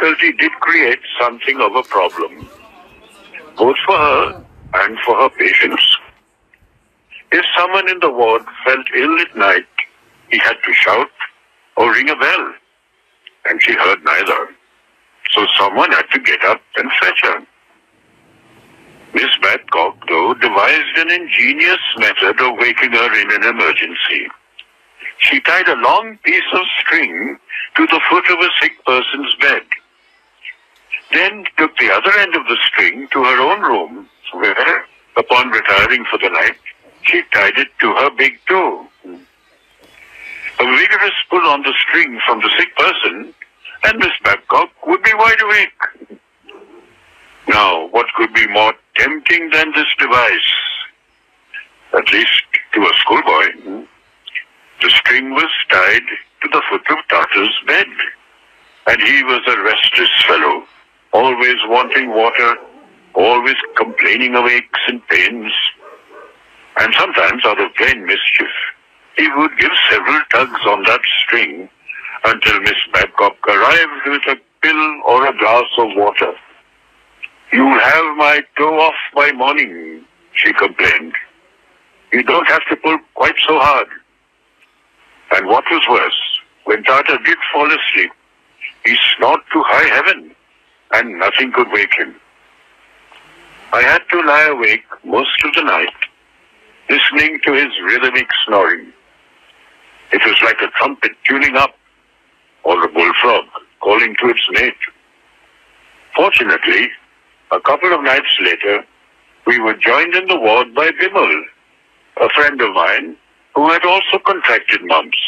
difficulty did create something of a problem, both for her and for her patients. If someone in the ward felt ill at night, he had to shout or ring a bell, and she heard neither. So someone had to get up and fetch her. Miss Babcock, though, devised an ingenious method of waking her in an emergency. She tied a long piece of string to the foot of a sick person's bed, then took the other end of the string to her own room, where, upon retiring for the night, she tied it to her big toe. A vigorous pull on the string from the sick person, and Miss Babcock would be wide awake. Now, what could be more tempting than this device? At least to a schoolboy. The string was tied to the foot of Tata's bed, and he was a restless fellow, always wanting water, always complaining of aches and pains, and sometimes out of plain mischief, he would give several tugs on that string until Miss Babcock arrived with a pill or a glass of water. You'll have my toe off by morning, she complained. You don't have to pull quite so hard. And what was worse, when Tata did fall asleep, he snored to high heaven, and nothing could wake him. I had to lie awake most of the night, listening to his rhythmic snoring. It was like a trumpet tuning up, or a bullfrog calling to its mate. Fortunately, a couple of nights later, we were joined in the ward by Bimal, a friend of mine who had also contracted mumps.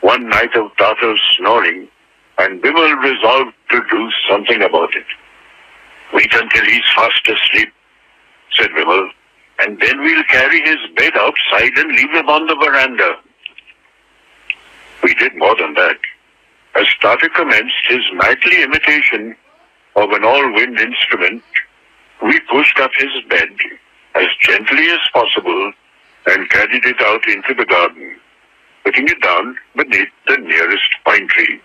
One night of Tata's snoring, and Bimal resolved to do something about it. Wait until he's fast asleep, said Bimal, and then we'll carry his bed outside and leave him on the veranda. We did more than that. As Tata commenced his nightly imitation of an all-wind instrument, we pushed up his bed as gently as possible and carried it out into the garden, putting it down beneath the nearest pine tree.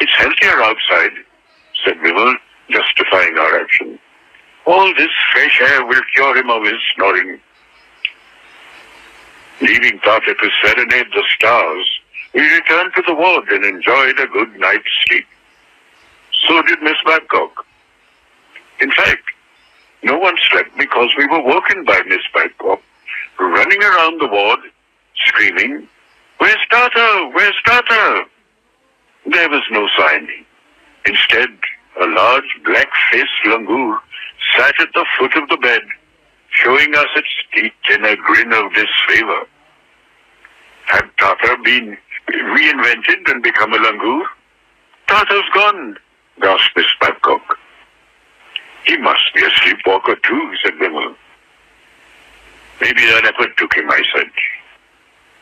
It's healthier outside, said Bimal, justifying our action. All this fresh air will cure him of his snoring. Leaving Tata to serenade the stars, we returned to the ward and enjoyed a good night's sleep. So did Miss Babcock. In fact, no one slept because we were woken by Miss Babcock, running around the ward, screaming, Where's Tata? Where's Tata? There was no sign. Instead, a large black-faced langur sat at the foot of the bed, showing us its teeth in a grin of disfavor. Had Tata been reinvented and become a langur? Tata's gone, gasped Miss Babcock. He must be a sleepwalker too, said Bimal. Maybe the leopard took him, I said.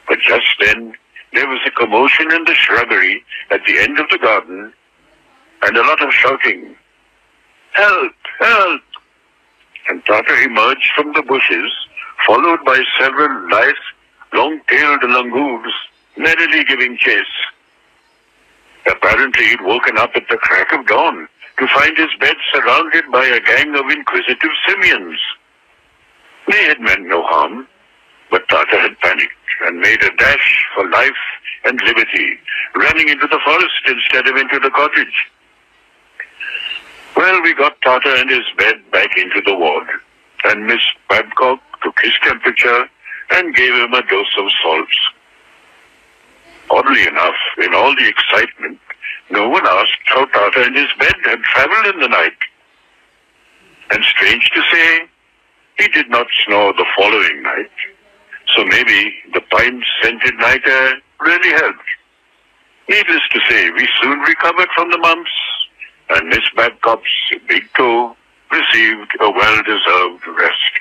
But just then, there was a commotion in the shrubbery at the end of the garden, and a lot of shouting. Help! Help! And Tata emerged from the bushes, followed by several lithe, long-tailed langurs, merrily giving chase. Apparently he'd woken up at the crack of dawn to find his bed surrounded by a gang of inquisitive simians. They had meant no harm, but Tata had panicked and made a dash for life and liberty, running into the forest instead of into the cottage. Well, we got Tata and his bed back into the ward, and Miss Babcock took his temperature and gave him a dose of salts. Oddly enough, in all the excitement, no one asked how Tata and his bed had traveled in the night. And strange to say, he did not snore the following night. So maybe the pine-scented night air really helped. Needless to say, we soon recovered from the mumps, and Miss Babcock's big toe received a well-deserved rest.